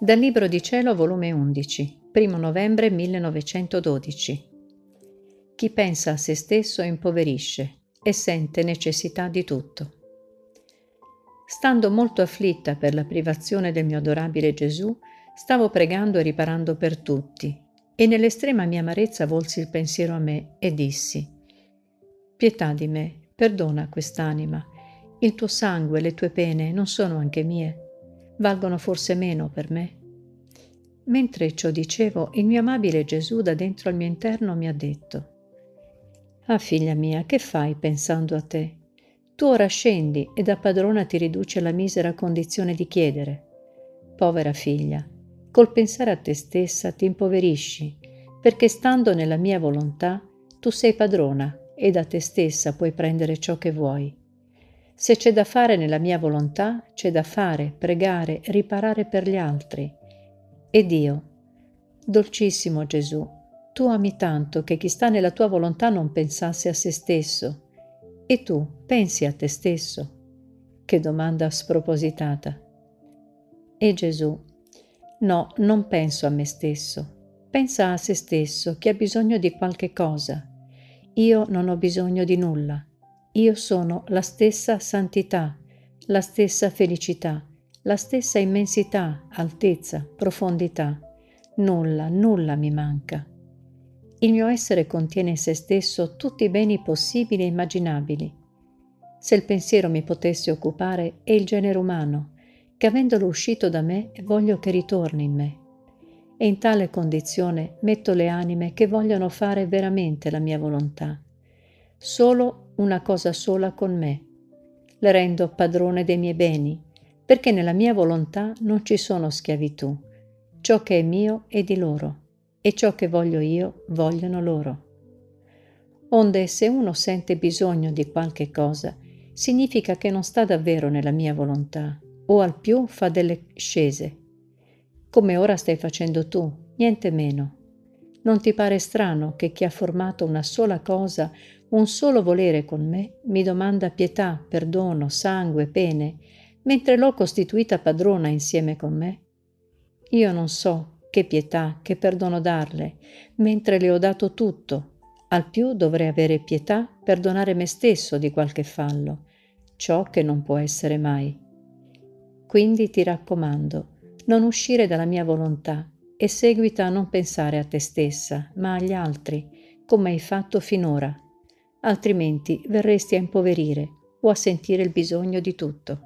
Dal Libro di Cielo, volume 11, 1 novembre 1912. Chi pensa a se stesso impoverisce e sente necessità di tutto. Stando molto afflitta per la privazione del mio adorabile Gesù, stavo pregando e riparando per tutti, e nell'estrema mia amarezza volsi il pensiero a me e dissi, Pietà di me, perdona quest'anima, il tuo sangue e le tue pene non sono anche mie valgono forse meno per me? Mentre ciò dicevo, il mio amabile Gesù da dentro al mio interno mi ha detto, Ah figlia mia, che fai pensando a te? Tu ora scendi e da padrona ti riduce alla misera condizione di chiedere. Povera figlia, col pensare a te stessa ti impoverisci, perché stando nella mia volontà tu sei padrona e da te stessa puoi prendere ciò che vuoi. Se c'è da fare nella mia volontà, c'è da fare, pregare, riparare per gli altri. Ed io, dolcissimo Gesù, tu ami tanto che chi sta nella tua volontà non pensasse a se stesso. E tu pensi a te stesso? Che domanda spropositata. E Gesù, no, non penso a me stesso. Pensa a se stesso che ha bisogno di qualche cosa. Io non ho bisogno di nulla. Io sono la stessa santità, la stessa felicità, la stessa immensità, altezza, profondità. Nulla, nulla mi manca. Il mio essere contiene in se stesso tutti i beni possibili e immaginabili. Se il pensiero mi potesse occupare è il genere umano, che avendolo uscito da me voglio che ritorni in me. E in tale condizione metto le anime che vogliono fare veramente la mia volontà. Solo una cosa sola con me. Le rendo padrone dei miei beni, perché nella mia volontà non ci sono schiavitù. Ciò che è mio è di loro, e ciò che voglio io vogliono loro. Onde se uno sente bisogno di qualche cosa, significa che non sta davvero nella mia volontà, o al più fa delle scese, come ora stai facendo tu, niente meno. Non ti pare strano che chi ha formato una sola cosa un solo volere con me mi domanda pietà, perdono, sangue, pene, mentre l'ho costituita padrona insieme con me? Io non so che pietà, che perdono darle, mentre le ho dato tutto. Al più dovrei avere pietà per donare me stesso di qualche fallo, ciò che non può essere mai. Quindi ti raccomando, non uscire dalla mia volontà e seguita a non pensare a te stessa, ma agli altri, come hai fatto finora altrimenti verresti a impoverire o a sentire il bisogno di tutto.